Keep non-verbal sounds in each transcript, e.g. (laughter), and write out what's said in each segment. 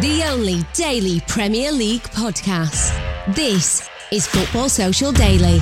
the only daily Premier League podcast. This is Football Social Daily.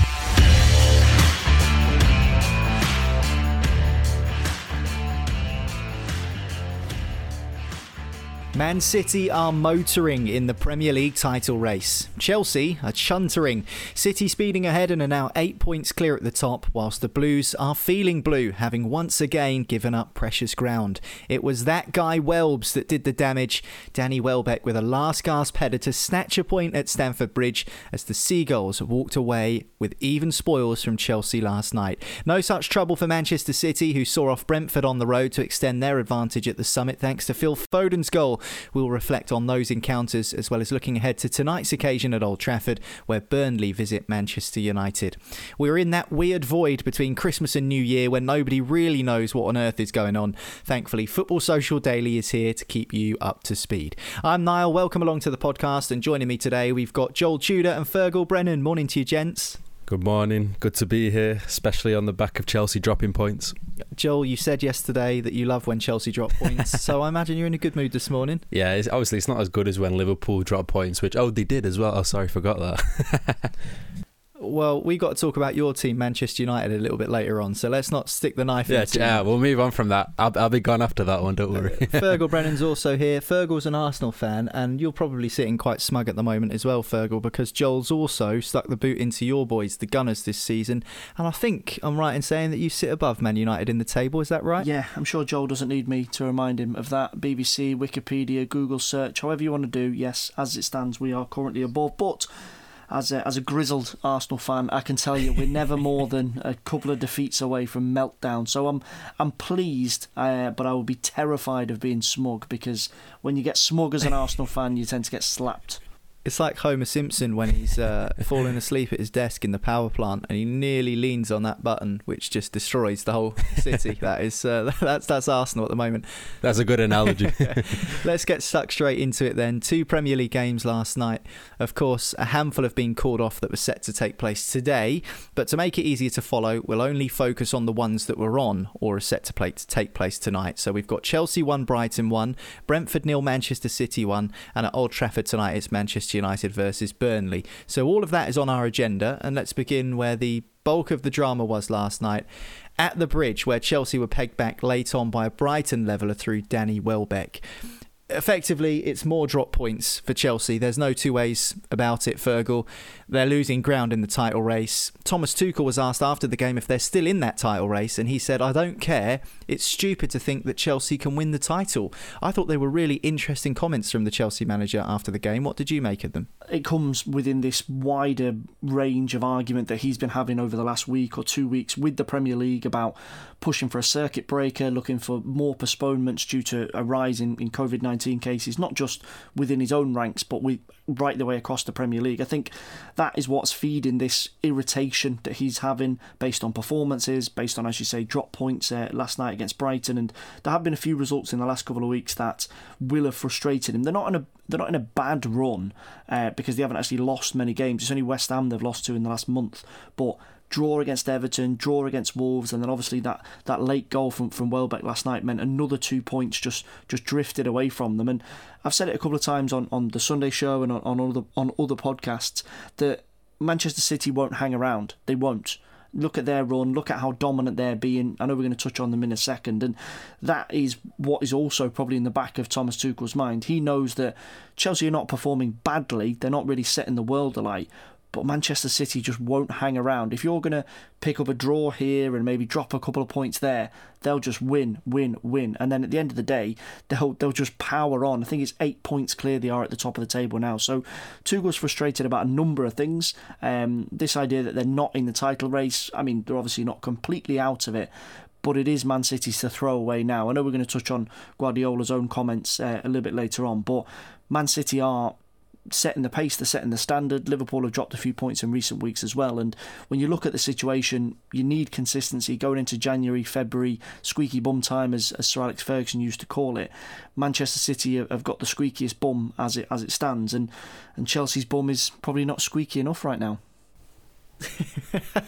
Man City are motoring in the Premier League title race. Chelsea are chuntering. City speeding ahead and are now eight points clear at the top, whilst the Blues are feeling blue, having once again given up precious ground. It was that guy Welbs that did the damage. Danny Welbeck with a last gasp header to snatch a point at Stamford Bridge as the Seagulls walked away with even spoils from Chelsea last night. No such trouble for Manchester City, who saw off Brentford on the road to extend their advantage at the summit thanks to Phil Foden's goal. We'll reflect on those encounters as well as looking ahead to tonight's occasion at Old Trafford, where Burnley visit Manchester United. We're in that weird void between Christmas and New Year when nobody really knows what on earth is going on. Thankfully, Football Social Daily is here to keep you up to speed. I'm Niall. Welcome along to the podcast, and joining me today, we've got Joel Tudor and Fergal Brennan. Morning to you, gents. Good morning. Good to be here, especially on the back of Chelsea dropping points. Joel, you said yesterday that you love when Chelsea drop points, so I imagine you're in a good mood this morning. (laughs) Yeah, it's, obviously it's not as good as when Liverpool drop points, which oh they did as well. Oh, sorry, forgot that. (laughs) Well, we got to talk about your team, Manchester United, a little bit later on. So let's not stick the knife. In. Yeah, into yeah. We'll move on from that. I'll, I'll be gone after that one. Don't worry. (laughs) Fergal Brennan's also here. Fergal's an Arsenal fan, and you're probably sitting quite smug at the moment as well, Fergal, because Joel's also stuck the boot into your boys, the Gunners, this season. And I think I'm right in saying that you sit above Man United in the table. Is that right? Yeah, I'm sure Joel doesn't need me to remind him of that. BBC, Wikipedia, Google search, however you want to do. Yes, as it stands, we are currently above, but as a, as a grizzled Arsenal fan, I can tell you we're never more than a couple of defeats away from meltdown. So I'm I'm pleased, uh, but I will be terrified of being smug because when you get smug as an Arsenal fan, you tend to get slapped. It's like Homer Simpson when he's uh, (laughs) falling asleep at his desk in the power plant and he nearly leans on that button, which just destroys the whole city. (laughs) that is uh, (laughs) that's that's Arsenal at the moment. That's a good analogy. Let's get stuck straight into it then. Two Premier League games last night. Of course, a handful have been called off that were set to take place today. But to make it easier to follow, we'll only focus on the ones that were on or are set to, play, to take place tonight. So we've got Chelsea one, Brighton one, Brentford nil, Manchester City one, and at Old Trafford tonight it's Manchester United versus Burnley. So all of that is on our agenda, and let's begin where the bulk of the drama was last night at the bridge, where Chelsea were pegged back late on by a Brighton leveller through Danny Welbeck. Effectively, it's more drop points for Chelsea. There's no two ways about it, Fergal. They're losing ground in the title race. Thomas Tuchel was asked after the game if they're still in that title race, and he said, I don't care. It's stupid to think that Chelsea can win the title. I thought they were really interesting comments from the Chelsea manager after the game. What did you make of them? It comes within this wider range of argument that he's been having over the last week or two weeks with the Premier League about pushing for a circuit breaker, looking for more postponements due to a rise in, in COVID 19 cases, not just within his own ranks, but with, right the way across the Premier League. I think that is what's feeding this irritation that he's having based on performances, based on, as you say, drop points uh, last night against Brighton. And there have been a few results in the last couple of weeks that will have frustrated him. They're not in a they're not in a bad run uh, because they haven't actually lost many games. It's only West Ham they've lost to in the last month, but draw against Everton, draw against Wolves, and then obviously that, that late goal from, from Welbeck last night meant another two points just just drifted away from them. And I've said it a couple of times on, on the Sunday show and on, on other on other podcasts that Manchester City won't hang around. They won't. Look at their run, look at how dominant they're being. I know we're going to touch on them in a second, and that is what is also probably in the back of Thomas Tuchel's mind. He knows that Chelsea are not performing badly, they're not really setting the world alight, but Manchester City just won't hang around. If you're going to pick up a draw here and maybe drop a couple of points there, they'll just win, win, win. And then at the end of the day, they'll they'll just power on. I think it's eight points clear they are at the top of the table now. So Tuchel's frustrated about a number of things. Um, this idea that they're not in the title race, I mean, they're obviously not completely out of it, but it is Man City's to throw away now. I know we're going to touch on Guardiola's own comments uh, a little bit later on, but Man City are setting the pace, they're setting the standard. Liverpool have dropped a few points in recent weeks as well. And when you look at the situation, you need consistency going into January, February, squeaky bum time, as, as Sir Alex Ferguson used to call it. Manchester City have got the squeakiest bum as it as it stands, and and Chelsea's bum is probably not squeaky enough right now.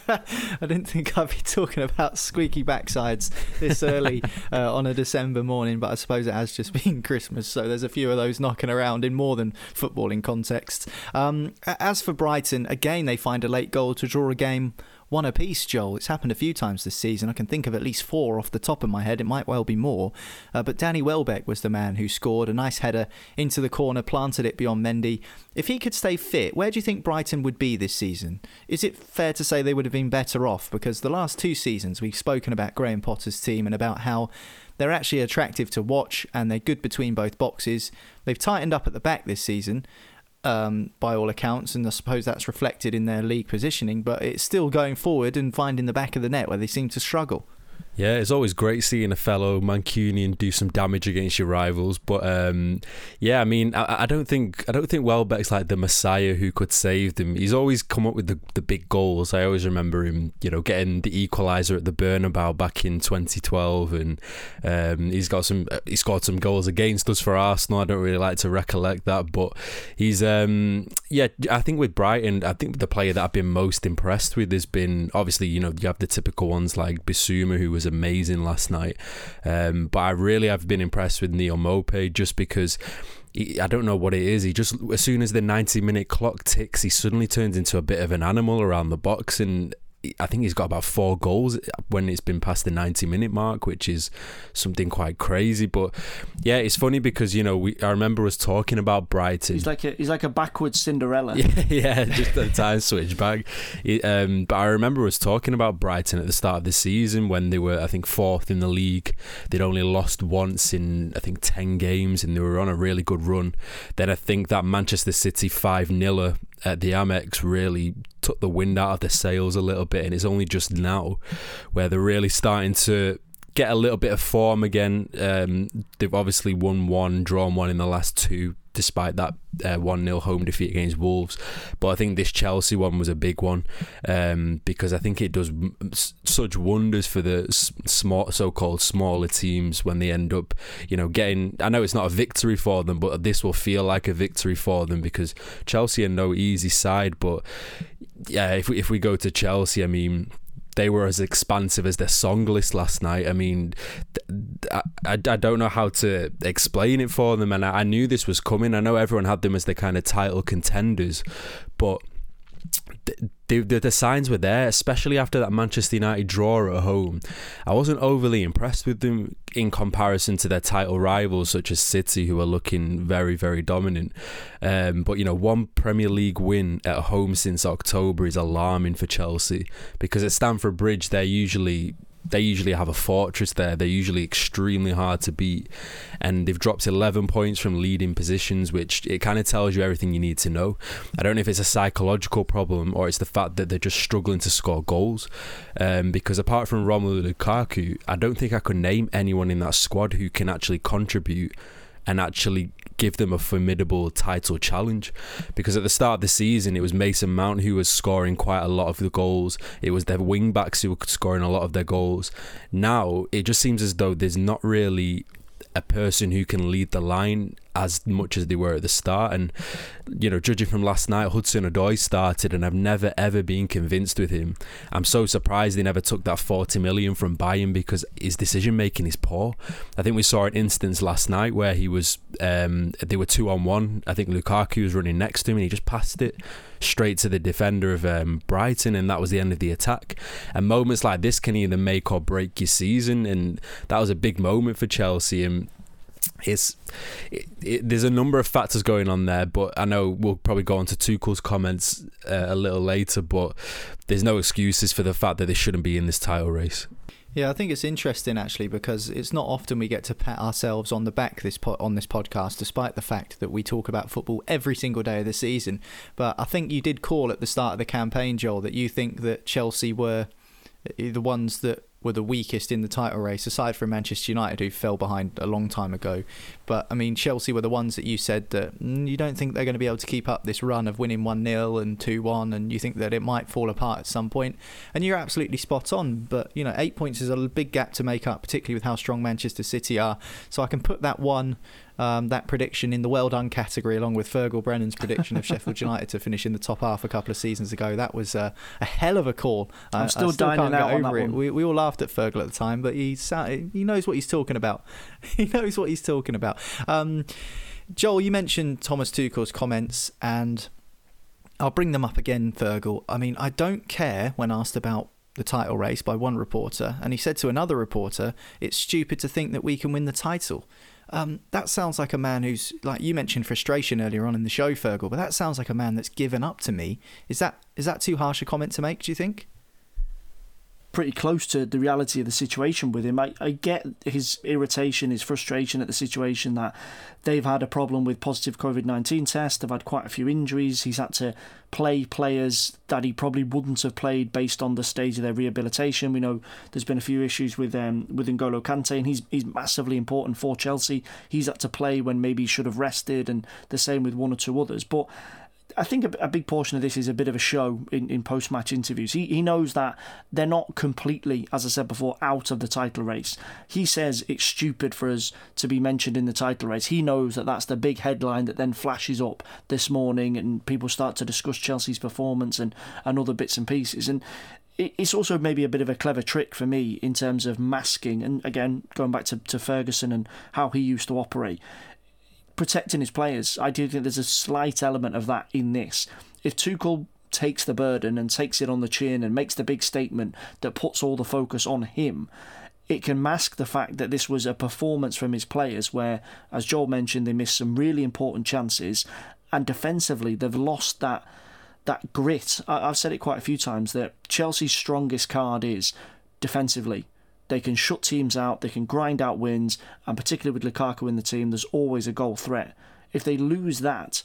I didn't think I'd be talking about squeaky backsides this early (laughs) uh, on a December morning, but I suppose it has just been Christmas, so there's a few of those knocking around in more than footballing contexts. Um, as for Brighton, again, they find a late goal to draw a game one apiece, Joel. It's happened a few times this season. I can think of at least four off the top of my head. It might well be more. Uh, but Danny Welbeck was the man who scored a nice header into the corner, planted it beyond Mendy. If he could stay fit, where do you think Brighton would be this season? Is it fair to say they would have been better off? Because the last two seasons, we've spoken about Graham Potter's team and about how they're actually attractive to watch and they're good between both boxes. They've tightened up at the back this season um, by all accounts, and I suppose that's reflected in their league positioning. But it's still going forward and finding the back of the net where they seem to struggle. Yeah, it's always great seeing a fellow Mancunian do some damage against your rivals. But um, yeah, I mean, I, I, don't think I don't think Welbeck's like the messiah who could save them. He's always come up with the, the big goals. I always remember him, you know, getting the equaliser at the Bernabeu back in 2012, and um, he's got some he scored some goals against us for Arsenal. I don't really like to recollect that, but he's um, yeah. I think with Brighton, I think the player that I've been most impressed with has been obviously you know you have the typical ones like Bissouma who was amazing last night. Um, but I really have been impressed with Neal Maupay just because. I don't know what it is. He just, as soon as the 90 minute clock ticks, he suddenly turns into a bit of an animal around the box. And I think he's got about four goals when it's been past the 90 minute mark, which is something quite crazy. But yeah, it's funny because you know we I remember us talking about Brighton. He's like a he's like a backwards Cinderella. Yeah, (laughs) yeah just a time switch back. Um, but I remember us talking about Brighton at the start of the season when they were I think fourth in the league. They'd only lost once in I think 10 games, and they were on a really good run. Then I think that Manchester City five 0 at the Amex really took the wind out of their sails a little bit, and it's only just now where they're really starting to get a little bit of form again. Um, they've obviously won one, drawn one in the last two, despite that uh, 1 0 home defeat against Wolves. But I think this Chelsea one was a big one um, because I think it does such wonders for the small, so called smaller teams when they end up, you know, getting. I know it's not a victory for them, but this will feel like a victory for them because Chelsea are no easy side. But yeah, if we, if we go to Chelsea, I mean, they were as expansive as their song list last night. I mean, I, I, don't know how to explain it for them, and I, I knew this was coming. I know everyone had them as the kind of title contenders, but the, the, the signs were there, especially after that Manchester United draw at home. I wasn't overly impressed with them in comparison to their title rivals, such as City, who are looking very, very dominant. Um, but, you know, one Premier League win at home since October is alarming for Chelsea because at Stamford Bridge, they're usually they usually have a fortress there. They're usually extremely hard to beat, and they've dropped 11 points from leading positions, which it kind of tells you everything you need to know. I don't know if it's a psychological problem or it's the fact that they're just struggling to score goals. Um, because apart from Romelu Lukaku, I don't think I could name anyone in that squad who can actually contribute and actually give them a formidable title challenge. Because at the start of the season, it was Mason Mount who was scoring quite a lot of the goals. It was their wing backs who were scoring a lot of their goals. Now it just seems as though there's not really a person who can lead the line as much as they were at the start. And, you know, judging from last night, Hudson Odoi started, and I've never ever been convinced with him. I'm so surprised they never took that 40 million from Bayern because his decision making is poor. I think we saw an instance last night where he was, um, they were two on one. I think Lukaku was running next to him and he just passed it straight to the defender of um, Brighton, and that was the end of the attack. And moments like this can either make or break your season, and that was a big moment for Chelsea. And it's it, it, there's a number of factors going on there, but I know we'll probably go on to Tuchel's comments uh, a little later. But there's no excuses for the fact that they shouldn't be in this title race. Yeah, I think it's interesting actually because it's not often we get to pat ourselves on the back this po- on this podcast, despite the fact that we talk about football every single day of the season. But I think you did call at the start of the campaign, Joel, that you think that Chelsea were the ones that were the weakest in the title race, aside from Manchester United, who fell behind a long time ago. But I mean, Chelsea were the ones that you said that mm, you don't think they're going to be able to keep up this run of winning 1 0 and 2 1, and you think that it might fall apart at some point. And you're absolutely spot on. But, you know, eight points is a big gap to make up, particularly with how strong Manchester City are. So I can put that one um, that prediction in the well done category, along with Fergal Brennan's prediction of Sheffield (laughs) United to finish in the top half a couple of seasons ago. That was uh, a hell of a call. I'm still, still can't get over it. We, we all laughed at Fergal at the time, but he he knows what he's talking about. (laughs) he knows what he's talking about. Um, Joel, you mentioned Thomas Tuchel's comments, and I'll bring them up again, Fergal. I mean, I don't care when asked about the title race by one reporter, and he said to another reporter, "It's stupid to think that we can win the title." Um, that sounds like a man who's like you mentioned frustration earlier on in the show, Fergal. But that sounds like a man that's given up to me. Is that is that too harsh a comment to make? Do you think? Pretty close to the reality of the situation with him. I, I get his irritation, his frustration at the situation that they've had a problem with positive COVID 19 tests. They've had quite a few injuries. He's had to play players that he probably wouldn't have played based on the stage of their rehabilitation. We know there's been a few issues with um, with N'Golo Kante, and he's, he's massively important for Chelsea. He's had to play when maybe he should have rested, and the same with one or two others. But I think a, big portion of this is a bit of a show in, in post match interviews. He, he knows that they're not completely, as I said before, out of the title race. He says it's stupid for us to be mentioned in the title race. He knows that that's the big headline that then flashes up this morning and people start to discuss Chelsea's performance and, and other bits and pieces. And it's also maybe a bit of a clever trick for me in terms of masking and again going back to, to Ferguson and how he used to operate protecting his players. I do think there's a slight element of that in this. If Tuchel takes the burden and takes it on the chin and makes the big statement that puts all the focus on him, it can mask the fact that this was a performance from his players where, as Joel mentioned, they missed some really important chances and defensively they've lost that that grit. I've said it quite a few times that Chelsea's strongest card is defensively. They can shut teams out, they can grind out wins, and particularly with Lukaku in the team, there's always a goal threat. If they lose that,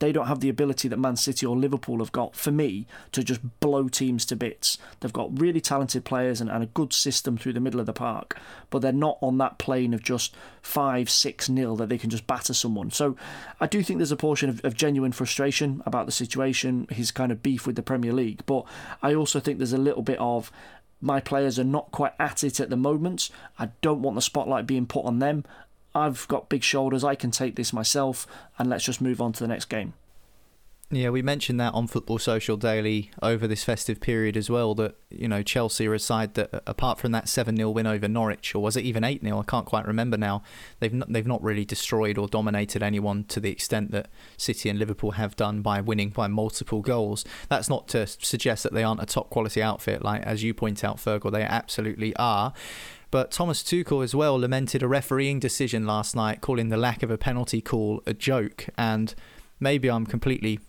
they don't have the ability that Man City or Liverpool have got, for me, to just blow teams to bits. They've got really talented players and, and a good system through the middle of the park, but they're not on that plane of just 5 6 nil that they can just batter someone. So I do think there's a portion of, of genuine frustration about the situation, his kind of beef with the Premier League, but I also think there's a little bit of my players are not quite at it at the moment. I don't want the spotlight being put on them. I've got big shoulders. I can take this myself, and let's just move on to the next game. Yeah, we mentioned that on Football Social Daily over this festive period as well. That you know Chelsea are a side that, apart from that seven 0 win over Norwich, or was it even eight 0 I can't quite remember now. They've not, they've not really destroyed or dominated anyone to the extent that City and Liverpool have done by winning by multiple goals. That's not to suggest that they aren't a top quality outfit, like as you point out, Fergal. They absolutely are. But Thomas Tuchel as well lamented a refereeing decision last night, calling the lack of a penalty call a joke. And maybe I'm completely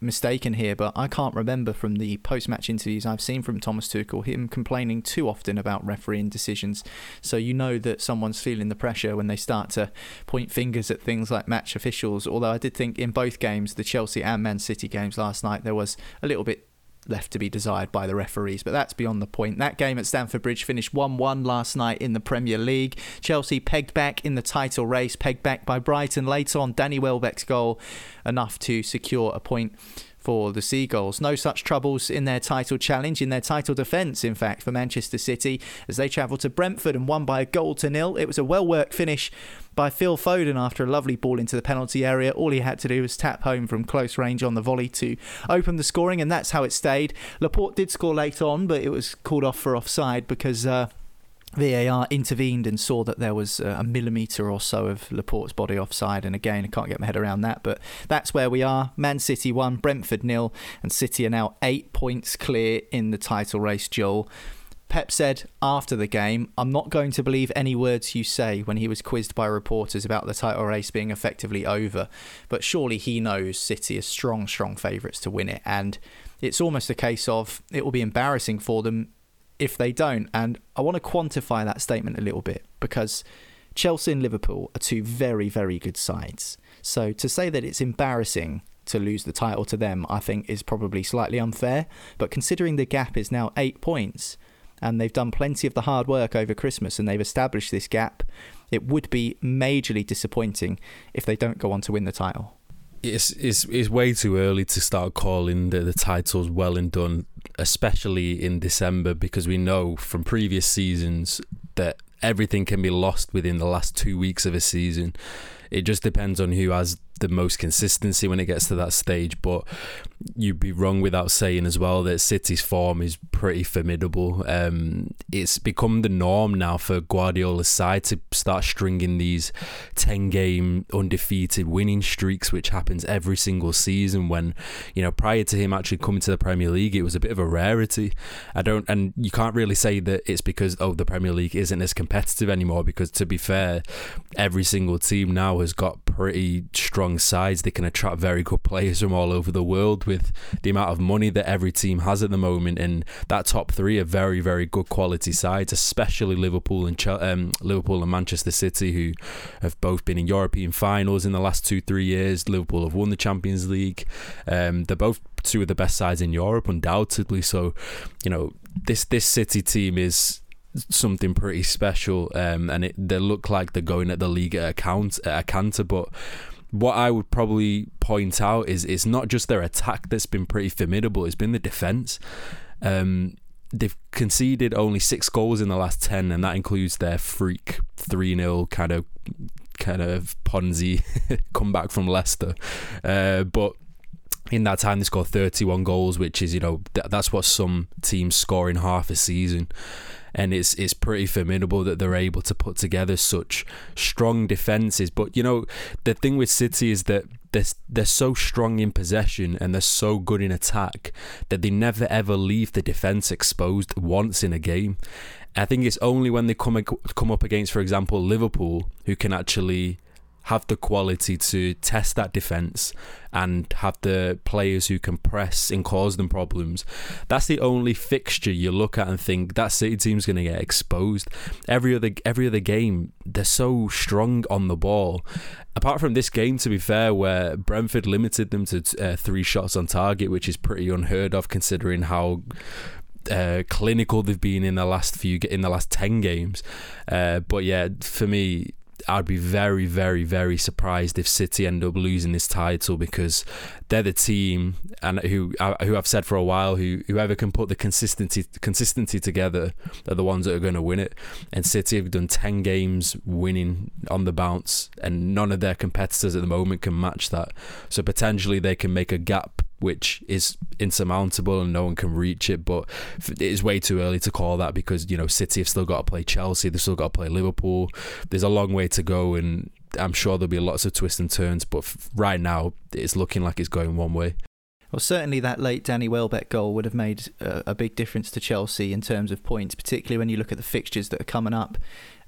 mistaken here, but I can't remember from the post match interviews I've seen from Thomas Tuchel him complaining too often about refereeing decisions. So you know that someone's feeling the pressure when they start to point fingers at things like match officials. Although I did think in both games, the Chelsea and Man City games last night, there was a little bit left to be desired by the referees. But that's beyond the point. That game at Stamford Bridge finished 1 1 last night in the Premier League. Chelsea pegged back in the title race, pegged back by Brighton. Later on, Danny Welbeck's goal, enough to secure a point for the Seagulls. No such troubles in their title challenge, in their title defence, in fact, for Manchester City as they travelled to Brentford and won by a goal to nil. It was a well worked finish by Phil Foden after a lovely ball into the penalty area. All he had to do was tap home from close range on the volley to open the scoring, and that's how it stayed. Laporte did score late on, but it was called off for offside because. Uh, VAR intervened and saw that there was a millimetre or so of Laporte's body offside. And again, I can't get my head around that. But that's where we are. Man City 1, Brentford nil, and City are now eight points clear in the title race, Joel. Pep said after the game, I'm not going to believe any words you say when he was quizzed by reporters about the title race being effectively over. But surely he knows City are strong, strong favourites to win it. And it's almost a case of it will be embarrassing for them if they don't. And I want to quantify that statement a little bit because Chelsea and Liverpool are two very, very good sides. So to say that it's embarrassing to lose the title to them, I think is probably slightly unfair. But considering the gap is now eight points, and they've done plenty of the hard work over Christmas and they've established this gap, it would be majorly disappointing if they don't go on to win the title. It's, it's, it's way too early to start calling the, the titles well and done, especially in December, because we know from previous seasons that everything can be lost within the last two weeks of a season. It just depends on who has the most consistency when it gets to that stage. But you'd be wrong without saying as well that City's form is pretty formidable. Um, it's become the norm now for Guardiola's side to start stringing these 10 game undefeated winning streaks, which happens every single season. When, you know, prior to him actually coming to the Premier League, it was a bit of a rarity. I don't, and you can't really say that it's because, oh, the Premier League isn't as competitive anymore, because to be fair, every single team now has got pretty strong sides. They can attract very good players from all over the world with the amount of money that every team has at the moment. And that top three are very, very good quality sides, especially Liverpool and um, Liverpool and Manchester City, who have both been in European finals in the last two, three years. Liverpool have won the Champions League. Um, they're both two of the best sides in Europe, undoubtedly. So, you know, this this City team is something pretty special, um, and it, they look like they're going at the league at a count at a canter, but what I would probably point out is it's not just their attack that's been pretty formidable; it's been the defense. Um, they've conceded only six goals in the last ten, and that includes their freak three 0 kind of kind of Ponzi (laughs) comeback from Leicester. Uh, but in that time, they scored 31 goals, which is you know th- that's what some teams score in half a season and it's it's pretty formidable that they're able to put together such strong defenses. But you know, the thing with City is that they're, they're so strong in possession and they're so good in attack that they never ever leave the defense exposed once in a game. I think it's only when they come come up against, for example, Liverpool, who can actually have the quality to test that defense and have the players who can press and cause them problems. That's the only fixture you look at and think that City team's going to get exposed. Every other every other game, they're so strong on the ball. Apart from this game, to be fair, where Brentford limited them to uh, three shots on target, which is pretty unheard of considering how uh, clinical they've been in the last few in the last 10 games uh, but yeah for me I'd be very, very, very surprised if City end up losing this title because they're the team and who uh, who I've said for a while who whoever can put the consistency consistency together are the ones that are going to win it. And City have done ten games winning on the bounce, and none of their competitors at the moment can match that. So potentially they can make a gap which is insurmountable and no one can reach it. But it is way too early to call that because you know City have still got to play Chelsea, they've still got to play Liverpool. There's a long way to go, and I'm sure there'll be lots of twists and turns. But right now, it's looking like it's going one way. Well, certainly that late Danny Welbeck goal would have made a, a, big difference to Chelsea in terms of points, particularly when you look at the fixtures that are coming up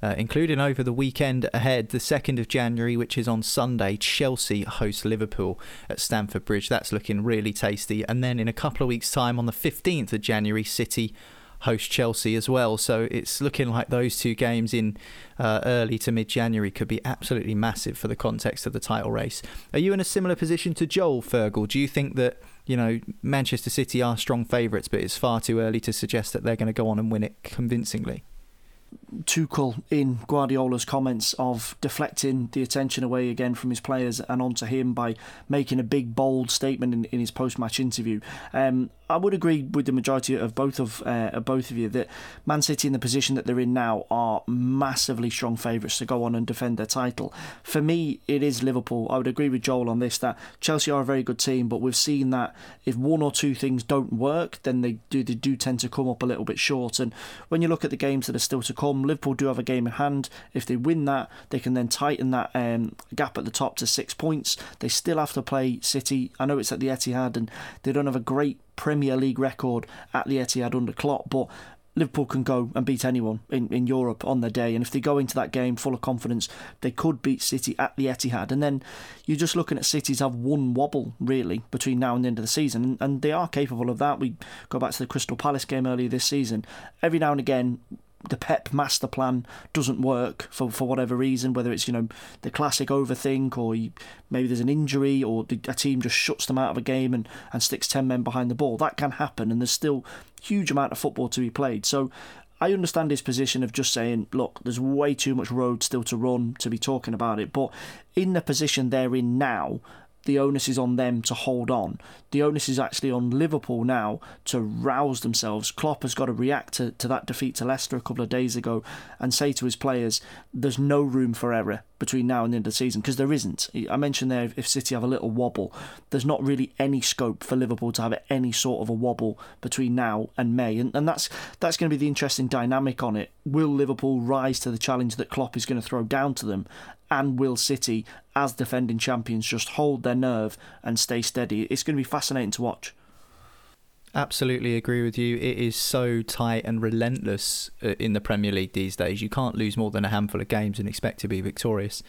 uh, including over the weekend ahead, the 2nd of January, which is on Sunday. Chelsea host Liverpool at Stamford Bridge. That's looking really tasty. And then in a couple of weeks' time, on the 15th of January, City host Chelsea as well. So it's looking like those two games in uh, early to mid January could be absolutely massive for the context of the title race. Are you in a similar position to Joel Fergal? Do you think that you know Manchester City are strong favourites, but it's far too early to suggest that they're going to go on and win it convincingly? Tuchel in Guardiola's comments of deflecting the attention away again from his players and onto him by making a big bold statement in, in his post-match interview. Um, I would agree with the majority of both of, uh, of both of you that Man City in the position that they're in now are massively strong favourites to go on and defend their title. For me, it is Liverpool. I would agree with Joel on this that Chelsea are a very good team, but we've seen that if one or two things don't work, then they do they do tend to come up a little bit short. And when you look at the games that are still to come, Liverpool do have a game in hand. If they win that, they can then tighten that um, gap at the top to six points. They still have to play City. I know it's at the Etihad, and they don't have a great Premier League record at the Etihad under Klopp, but Liverpool can go and beat anyone in, in Europe on their day. And if they go into that game full of confidence, they could beat City at the Etihad. And then you're just looking at cities have one wobble, really, between now and the end of the season. And, and they are capable of that. We go back to the Crystal Palace game earlier this season. Every now and again, the Pep master plan doesn't work for, for whatever reason, whether it's you know the classic overthink or you, maybe there's an injury or the, a team just shuts them out of a game and, and sticks ten men behind the ball. That can happen, and there's still huge amount of football to be played. So I understand his position of just saying, look, there's way too much road still to run to be talking about it. But in the position they're in now, the onus is on them to hold on. The onus is actually on Liverpool now to rouse themselves. Klopp has got to react to, to that defeat to Leicester a couple of days ago and say to his players, there's no room for error between now and the end of the season because there isn't. I mentioned there if City have a little wobble, there's not really any scope for Liverpool to have any sort of a wobble between now and May, and, and that's that's going to be the interesting dynamic on it. Will Liverpool rise to the challenge that Klopp is going to throw down to them, and will City, as defending champions, just hold their nerve and stay steady? It's going to be fascinating to watch. Absolutely agree with you. It is so tight and relentless uh, in the Premier League these days. You can't lose more than a handful of games and expect to be victorious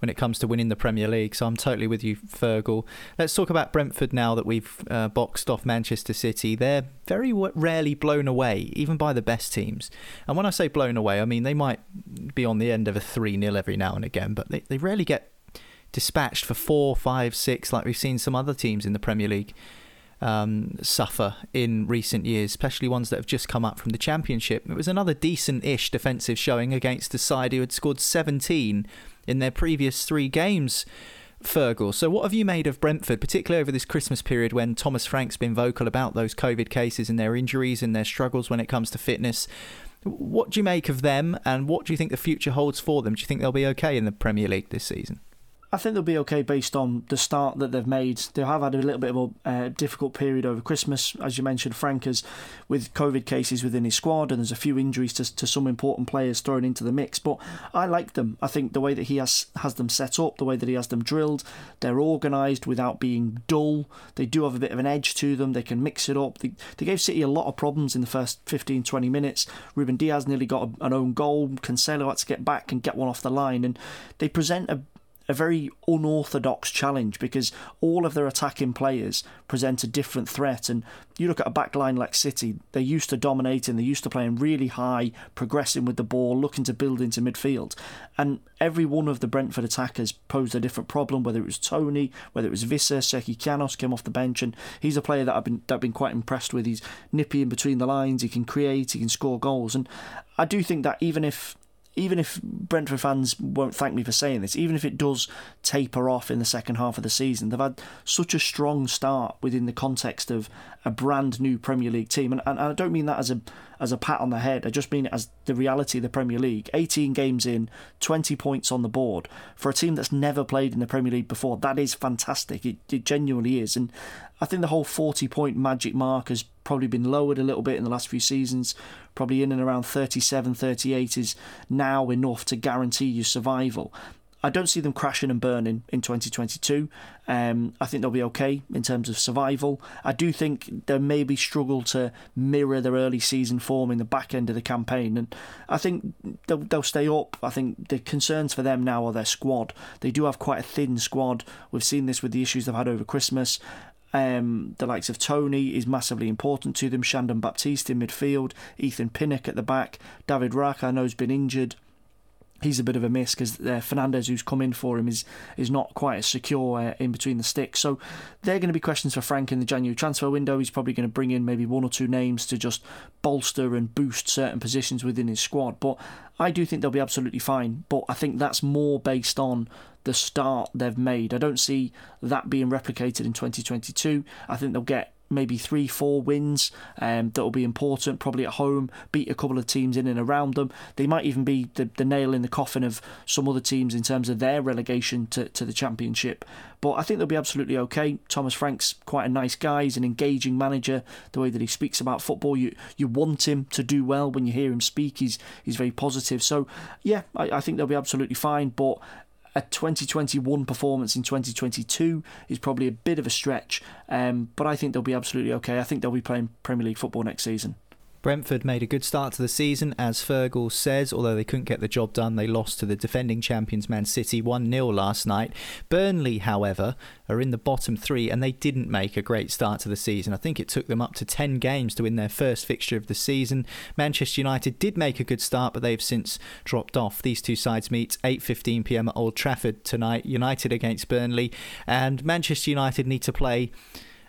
when it comes to winning the Premier League. So I'm totally with you, Fergal. Let's talk about Brentford now that we've uh, boxed off Manchester City. They're very rarely blown away, even by the best teams. And when I say blown away, I mean they might be on the end of a 3 0 every now and again, but they, they rarely get dispatched for four, five, six, like we've seen some other teams in the Premier League um, suffer in recent years, especially ones that have just come up from the Championship. It was another decent ish defensive showing against a side who had scored 17 in their previous three games. Fergal. So, what have you made of Brentford, particularly over this Christmas period when Thomas Frank's been vocal about those COVID cases and their injuries and their struggles when it comes to fitness? What do you make of them, and what do you think the future holds for them? Do you think they'll be okay in the Premier League this season? I think they'll be okay based on the start that they've made. They have had a little bit of a uh, difficult period over Christmas, as you mentioned. Frank with COVID cases within his squad, and there's a few injuries to, to some important players thrown into the mix. But I like them. I think the way that he has has them set up, the way that he has them drilled, they're organised without being dull. They do have a bit of an edge to them. They can mix it up. They, they gave City a lot of problems in the first 15, 20 minutes. Ruben Dias nearly got a, an own goal. Cancelo had to get back and get one off the line, and they present a a very unorthodox challenge because all of their attacking players present a different threat. And you look at a backline like City, they're used to dominating, they're used to playing really high, progressing with the ball, looking to build into midfield. And every one of the Brentford attackers posed a different problem, whether it was Toney, whether it was Visser, Sergi Canos came off the bench, and he's a player that I've been that I've been quite impressed with. He's nippy in between the lines, he can create, he can score goals. And I do think that even if even if Brentford fans won't thank me for saying this, even if it does taper off in the second half of the season, they've had such a strong start within the context of a brand new Premier League team, and, and I don't mean that as a as a pat on the head. I just mean it as the reality of the Premier League. 18 games in, 20 points on the board for a team that's never played in the Premier League before. That is fantastic. It, it genuinely is, and I think the whole 40 point magic mark has probably been lowered a little bit in the last few seasons. Probably in and around 37, 38 is now enough to guarantee you survival. I don't see them crashing and burning in 2022. Um, I think they'll be okay in terms of survival. I do think they maybe struggle to mirror their early season form in the back end of the campaign, and I think they'll, they'll stay up. I think the concerns for them now are their squad. They do have quite a thin squad. We've seen this with the issues they've had over Christmas. Um, the likes of Toney is massively important to them. Shandon Baptiste in midfield, Ethan Pinnock at the back, David Raya I know has been injured. He's a bit of a miss because uh, Fernandez, who's come in for him, is is not quite as secure uh, in between the sticks. So they're going to be questions for Frank in the January transfer window. He's probably going to bring in maybe one or two names to just bolster and boost certain positions within his squad. But I do think they'll be absolutely fine. But I think that's more based on the start they've made. I don't see that being replicated in 2022. I think they'll get maybe three, four wins um, that will be important, probably at home, beat a couple of teams in and around them. They might even be the, the nail in the coffin of some other teams in terms of their relegation to, to the Championship. But I think they'll be absolutely okay. Thomas Frank's quite a nice guy. He's an engaging manager. The way that he speaks about football, you you want him to do well when you hear him speak. He's he's very positive. So yeah, I, I think they'll be absolutely fine. But a 2021 performance in 2022 is probably a bit of a stretch, um, but I think they'll be absolutely okay. I think they'll be playing Premier League football next season. Brentford made a good start to the season, as Fergal says, although they couldn't get the job done. They lost to the defending champions Man City 1 0 last night. Burnley, however, are in the bottom three and they didn't make a great start to the season. I think it took them up to 10 games to win their first fixture of the season. Manchester United did make a good start, but they've since dropped off. These two sides meet 8:15 p.m. at Old Trafford tonight. United against Burnley, and Manchester United need to play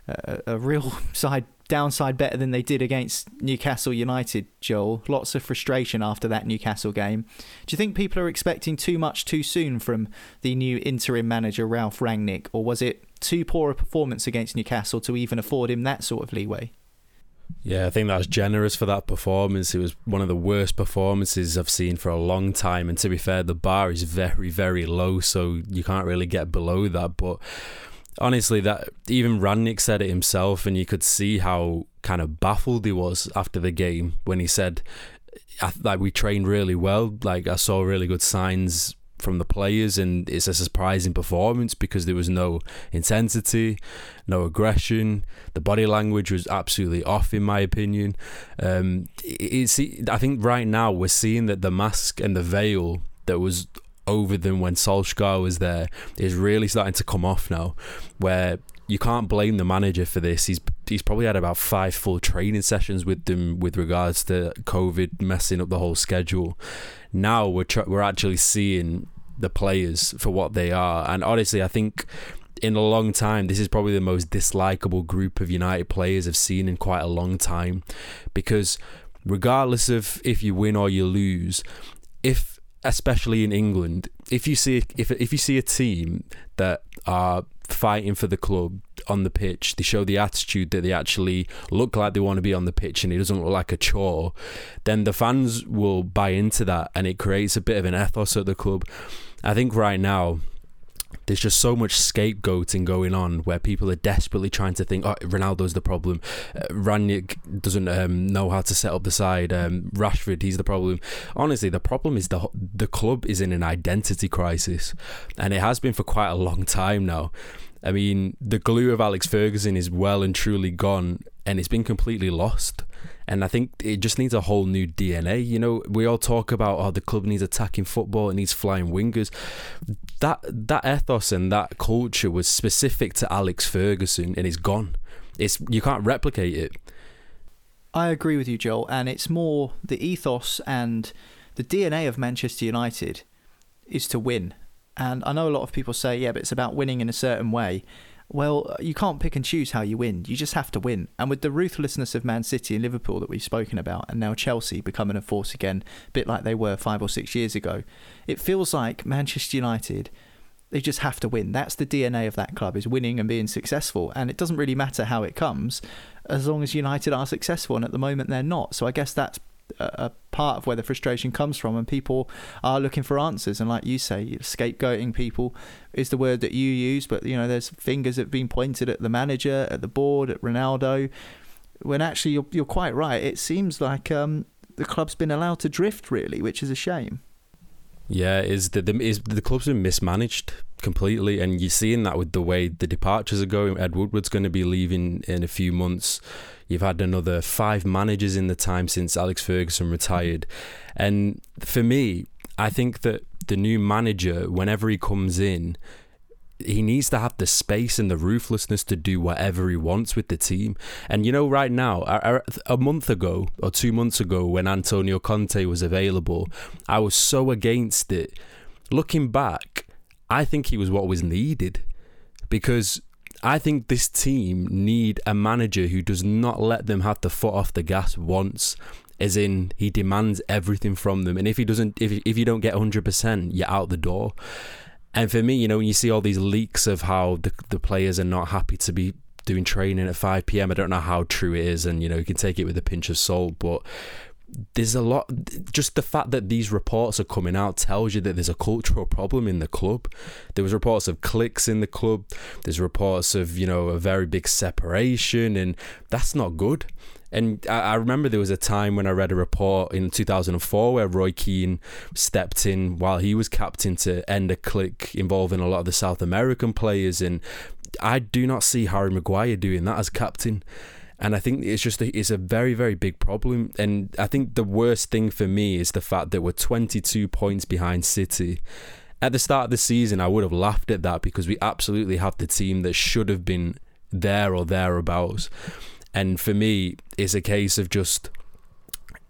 a, a real (laughs) side downside better than they did against Newcastle United, Joel. Lots of frustration after that Newcastle game. Do you think people are expecting too much too soon from the new interim manager, Ralph Rangnick, or was it too poor a performance against Newcastle to even afford him that sort of leeway? Yeah, I think that's generous for that performance. It was one of the worst performances I've seen for a long time. And to be fair, the bar is very, very low, so you can't really get below that. But honestly, that even Rangnick said it himself, and you could see how kind of baffled he was after the game when he said, "Like we trained really well. Like I saw really good signs." From the players, and it's a surprising performance because there was no intensity, no aggression. The body language was absolutely off, in my opinion. Um, it's, I think right now we're seeing that the mask and the veil that was over them when Solskjaer was there is really starting to come off now, where you can't blame the manager for this. He's he's probably had about five full training sessions with them with regards to COVID messing up the whole schedule. Now we're we're actually seeing the players for what they are, and honestly, I think in a long time, this is probably the most dislikable group of United players I've seen in quite a long time, because regardless of if you win or you lose, if especially in England, if you see if if you see a team that are fighting for the club on the pitch, they show the attitude that they actually look like they want to be on the pitch and it doesn't look like a chore, then the fans will buy into that and it creates a bit of an ethos at the club. I think right now there's just so much scapegoating going on where people are desperately trying to think, oh, Ronaldo's the problem. Uh, Rangnick doesn't um, know how to set up the side. Um, Rashford, he's the problem. Honestly, the problem is the the club is in an identity crisis, and it has been for quite a long time now. I mean, the glue of Alex Ferguson is well and truly gone, and it's been completely lost. And I think it just needs a whole new DNA. You know, we all talk about oh, the club needs attacking football, it needs flying wingers. That that ethos and that culture was specific to Alex Ferguson, and it's gone. It's you can't replicate it. I agree with you, Joel, and it's more the ethos and the DNA of Manchester United is to win and I know a lot of people say, yeah, but it's about winning in a certain way. Well, uh, you can't pick and choose how you win. You just have to win. And with the ruthlessness of Man City and Liverpool that we've spoken about, and now Chelsea becoming a force again, a bit like they were five or six years ago, it feels like Manchester United, they just have to win. That's the DNA of that club, is winning and being successful. And it doesn't really matter how it comes, as long as United are successful. And at the moment, they're not. So I guess that's a part of where the frustration comes from, and people are looking for answers. And like you say, scapegoating people is the word that you use, but you know, there's fingers that have been pointed at the manager, at the board, at Ronaldo. When actually, you're you're quite right. It seems like um, the club's been allowed to drift, really, which is a shame. Yeah, is the the, is the club's been mismanaged completely, and you're seeing that with the way the departures are going. Ed Woodward's going to be leaving in a few months. You've had another five managers in the time since Alex Ferguson retired. And for me, I think that the new manager, whenever he comes in, he needs to have the space and the ruthlessness to do whatever he wants with the team. And you know, right now, a, month ago or two months ago, when Antonio Conte was available, I was so against it. Looking back, I think he was what was needed because I think this team need a manager who does not let them have the foot off the gas once. As in, he demands everything from them, and if he doesn't, if if you don't get hundred percent, you're out the door. And for me, you know, when you see all these leaks of how the the players are not happy to be doing training at 5 p.m. I don't know how true it is, and you know, you can take it with a pinch of salt, but there's a lot just the fact that these reports are coming out tells you that there's a cultural problem in the club. There was reports of cliques in the club. There's reports of you know a very big separation and that's not good. And I, remember there was a time when I read a report in 2004 where Roy Keane stepped in while he was captain to end a clique involving a lot of the South American players. And I do not see Harry Maguire doing that as captain and I think it's just a, it's a very very big problem. And I think the worst thing for me is the fact that we're 22 points behind City. At the start of the season, I would have laughed at that because we absolutely have the team that should have been there or thereabouts. And for me, it's a case of just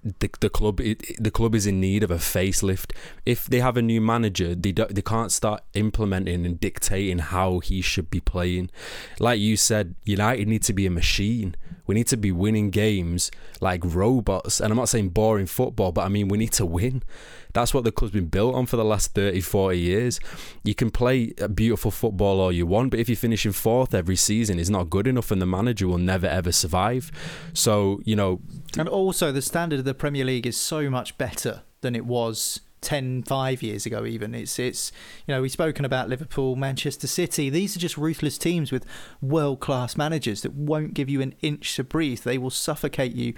the the club it, the club is in need of a facelift. If they have a new manager, they do, they can't start implementing and dictating how he should be playing. Like you said, United need to be a machine We need to be winning games like robots. And I'm not saying boring football, but I mean, we need to win. That's what the club's been built on for the last 30, 40 years. You can play beautiful football all you want, but if you're finishing fourth every season, it's not good enough and the manager will never, ever survive. So, you know. And also, the standard of the Premier League is so much better than it was 10 5 years ago even it's it's you know we've spoken about Liverpool Manchester City. These are just ruthless teams with world class managers that won't give you an inch to breathe. They will suffocate you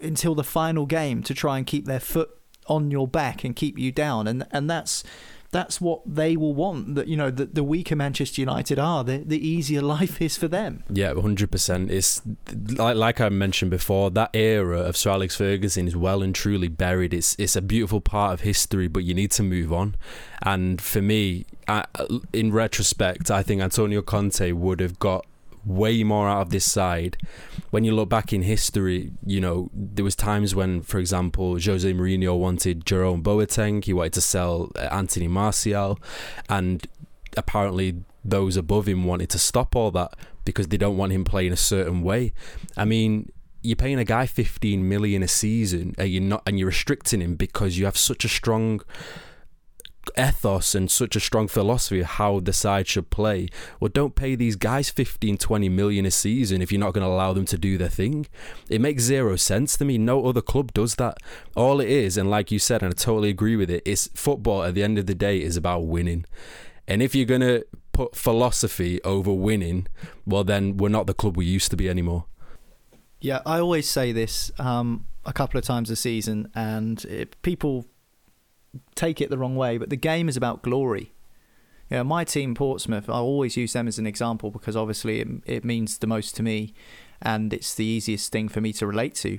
until the final game to try and keep their foot on your back and keep you down. And and that's that's what they will want. That you know, the, the weaker Manchester United are, the the easier life is for them. Yeah, hundred percent. It's like like I mentioned before, that era of Sir Alex Ferguson is well and truly buried. It's it's a beautiful part of history, but you need to move on. And for me, I, in retrospect, I think Antonio Conte would have got way more out of this side. When you look back in history, you know, there was times when, for example, Jose Mourinho wanted Jerome Boateng, he wanted to sell uh, Anthony Martial, and apparently those above him wanted to stop all that because they don't want him playing a certain way. I mean, you're paying a guy 15 million a season and you're not and you're restricting him because you have such a strong ethos and such a strong philosophy of how the side should play. Well, don't pay these guys 15, 20 million a season if you're not going to allow them to do their thing. It makes zero sense to me. No other club does that. All it is, and like you said, and I totally agree with it, is football at the end of the day is about winning. And if you're going to put philosophy over winning, well, then we're not the club we used to be anymore. Yeah, I always say this um, a couple of times a season, and it, people take it the wrong way, but the game is about glory. Yeah, my team, Portsmouth, I always use them as an example because obviously it, it means the most to me and it's the easiest thing for me to relate to.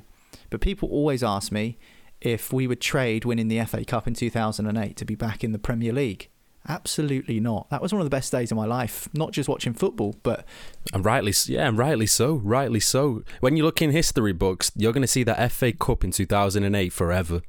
But people always ask me if we would trade winning the FA Cup in 2008 to be back in the Premier League. Absolutely not. That was one of the best days of my life. Not just watching football, but and rightly, yeah, and rightly so. Rightly so. When you look in history books, you're going to see that FA Cup in 2008 forever.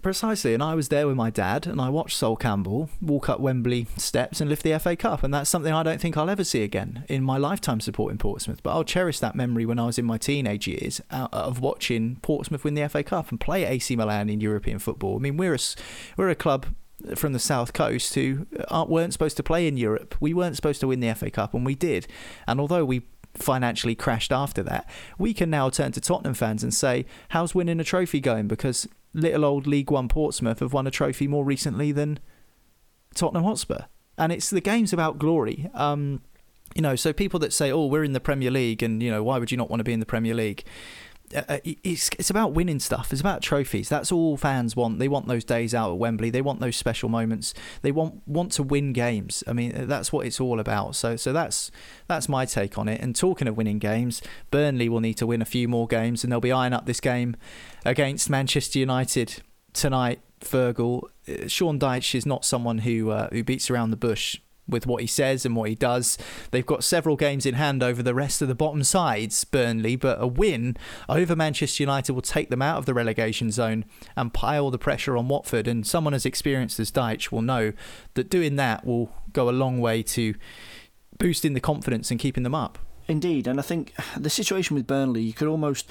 Precisely, and I was there with my dad, and I watched Sol Campbell walk up Wembley steps and lift the FA Cup, and that's something I don't think I'll ever see again in my lifetime supporting Portsmouth. But I'll cherish that memory when I was in my teenage years uh, of watching Portsmouth win the FA Cup and play AC Milan in European football. I mean, we're a, we're a club from the south coast who aren't, weren't supposed to play in Europe. We weren't supposed to win the FA Cup, and we did. And although we financially crashed after that, we can now turn to Tottenham fans and say, "How's winning a trophy going?" Because little old League One Portsmouth have won a trophy more recently than Tottenham Hotspur. And it's the game's about glory. Um, you know, so people that say, "Oh, we're in the Premier League," and you know, why would you not want to be in the Premier League? Uh, uh, it's it's about winning stuff. It's about trophies. That's all fans want. They want those days out at Wembley. They want those special moments. They want want to win games. I mean, that's what it's all about. So so that's that's my take on it. And talking of winning games, Burnley will need to win a few more games, and they'll be eyeing up this game against Manchester United tonight. Fergal, uh, Sean Dyche is not someone who uh, who beats around the bush with what he says and what he does. They've got several games in hand over the rest of the bottom sides, Burnley, but a win over Manchester United will take them out of the relegation zone and pile the pressure on Watford. And someone as experienced as Dyche will know that doing that will go a long way to boosting the confidence and keeping them up. Indeed, and I think the situation with Burnley, you could almost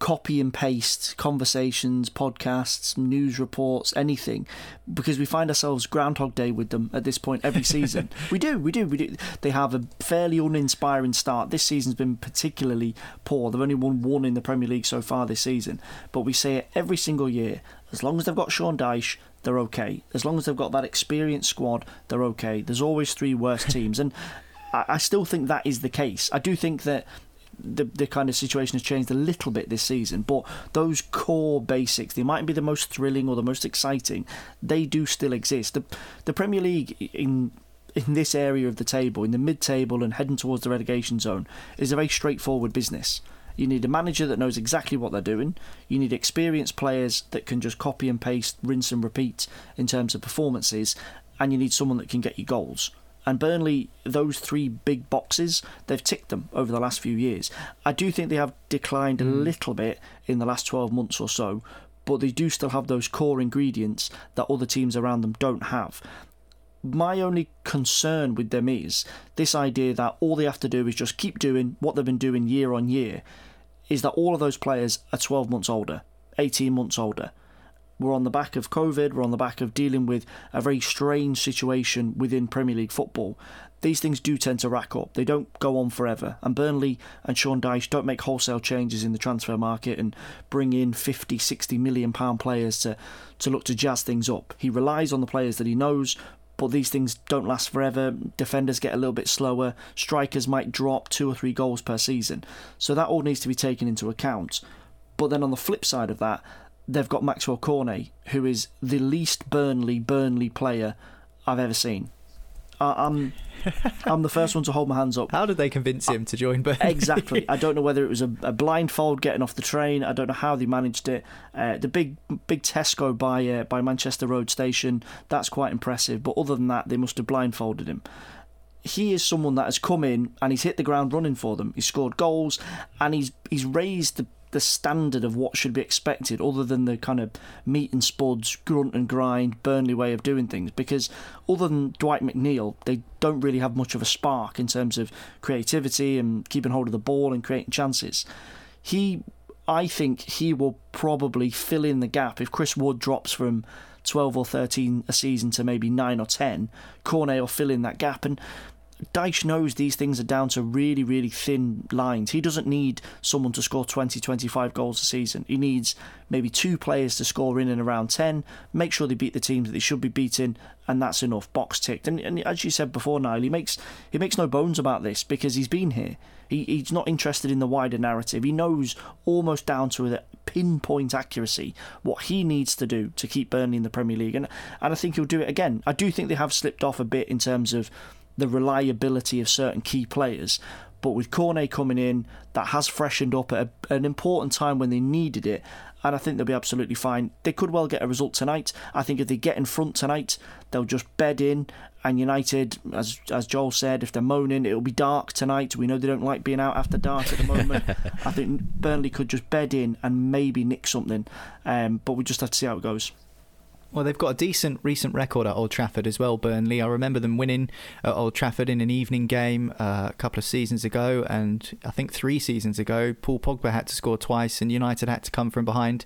copy and paste conversations, podcasts, news reports, anything, because we find ourselves Groundhog Day with them at this point every season. (laughs) we do, we do, we do. They have a fairly uninspiring start. This season's been particularly poor. They've only won one in the Premier League so far this season, but we say it every single year. As long as they've got Sean Dyche, they're okay. As long as they've got that experienced squad, they're okay. There's always three worst teams, and I still think that is the case. I do think that the the kind of situation has changed a little bit this season, but those core basics, they mightn't be the most thrilling or the most exciting, they do still exist. The the Premier League in in this area of the table, in the mid table and heading towards the relegation zone, is a very straightforward business. You need a manager that knows exactly what they're doing. You need experienced players that can just copy and paste, rinse and repeat in terms of performances, and you need someone that can get you goals. And Burnley, those three big boxes, they've ticked them over the last few years. I do think they have declined mm. a little bit in the last 12 months or so, but they do still have those core ingredients that other teams around them don't have. My only concern with them is this idea that all they have to do is just keep doing what they've been doing year on year is that all of those players are 12 months older, 18 months older. We're on the back of COVID, we're on the back of dealing with a very strange situation within Premier League football. These things do tend to rack up. They don't go on forever. And Burnley and Sean Dyche don't make wholesale changes in the transfer market and bring in 50, 60 million pound players to, to look to jazz things up. He relies on the players that he knows, but these things don't last forever. Defenders get a little bit slower. Strikers might drop two or three goals per season. So that all needs to be taken into account. But then on the flip side of that, they've got Maxwell Cornet, who is the least Burnley Burnley player I've ever seen. I'm (laughs) I'm the first one to hold my hands up. How did they convince him to join Burnley? exactly. I don't know whether it was a, a, blindfold getting off the train. I don't know how they managed it. Uh, the big big Tesco by uh, by Manchester Road Station. That's quite impressive. But other than that, they must have blindfolded him. He is someone that has come in and he's hit the ground running for them. He's scored goals and he's he's raised the the standard of what should be expected, other than the kind of meat and spuds, grunt and grind, Burnley way of doing things. Because other than Dwight McNeil, they don't really have much of a spark in terms of creativity and keeping hold of the ball and creating chances. He, I think, he will probably fill in the gap if Chris Wood drops from 12 or 13 a season to maybe 9 or 10. Cornet will fill in that gap. And Dyche knows these things are down to really, really thin lines. He doesn't need someone to score 20, 25 goals a season. He needs maybe two players to score in and around 10, make sure they beat the teams that they should be beating, and that's enough. Box ticked. And, and as you said before, Niall, he makes, he makes no bones about this because he's been here. He, he's not interested in the wider narrative. He knows almost down to a pinpoint accuracy what he needs to do to keep Burnley in the Premier League. And, and I think he'll do it again. I do think they have slipped off a bit in terms of the reliability of certain key players. But with Cornet coming in, that has freshened up at a, an important time when they needed it, and I think they'll be absolutely fine. They could well get a result tonight. I think if they get in front tonight, they'll just bed in. And United, as as Joel said, if they're moaning, it'll be dark tonight. We know they don't like being out after dark at the moment. (laughs) I think Burnley could just bed in and maybe nick something, um, but we just have to see how it goes. Well, they've got a decent recent record at Old Trafford as well, Burnley. I remember them winning at Old Trafford in an evening game uh, a couple of seasons ago, and I think three seasons ago, Paul Pogba had to score twice, and United had to come from behind.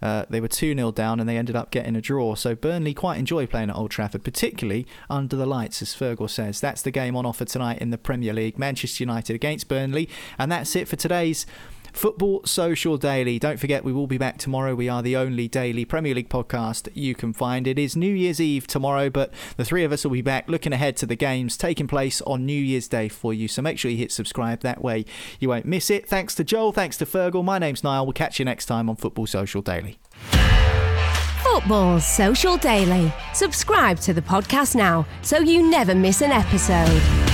Uh, they were 2 0 down and they ended up getting a draw. So Burnley quite enjoy playing at Old Trafford, particularly under the lights, as Fergal says. That's the game on offer tonight in the Premier League Manchester United against Burnley. And that's it for today's Football Social Daily. Don't forget, we will be back tomorrow. We are the only daily Premier League podcast you can find. It is New Year's Eve tomorrow, but the three of us will be back looking ahead to the games taking place on New Year's Day for you. So make sure you hit subscribe. That way you won't miss it. Thanks to Joel. Thanks to Fergal. My name's Niall. We'll catch you next time on Football Social Daily. Football Social Daily. Subscribe to the podcast now so you never miss an episode.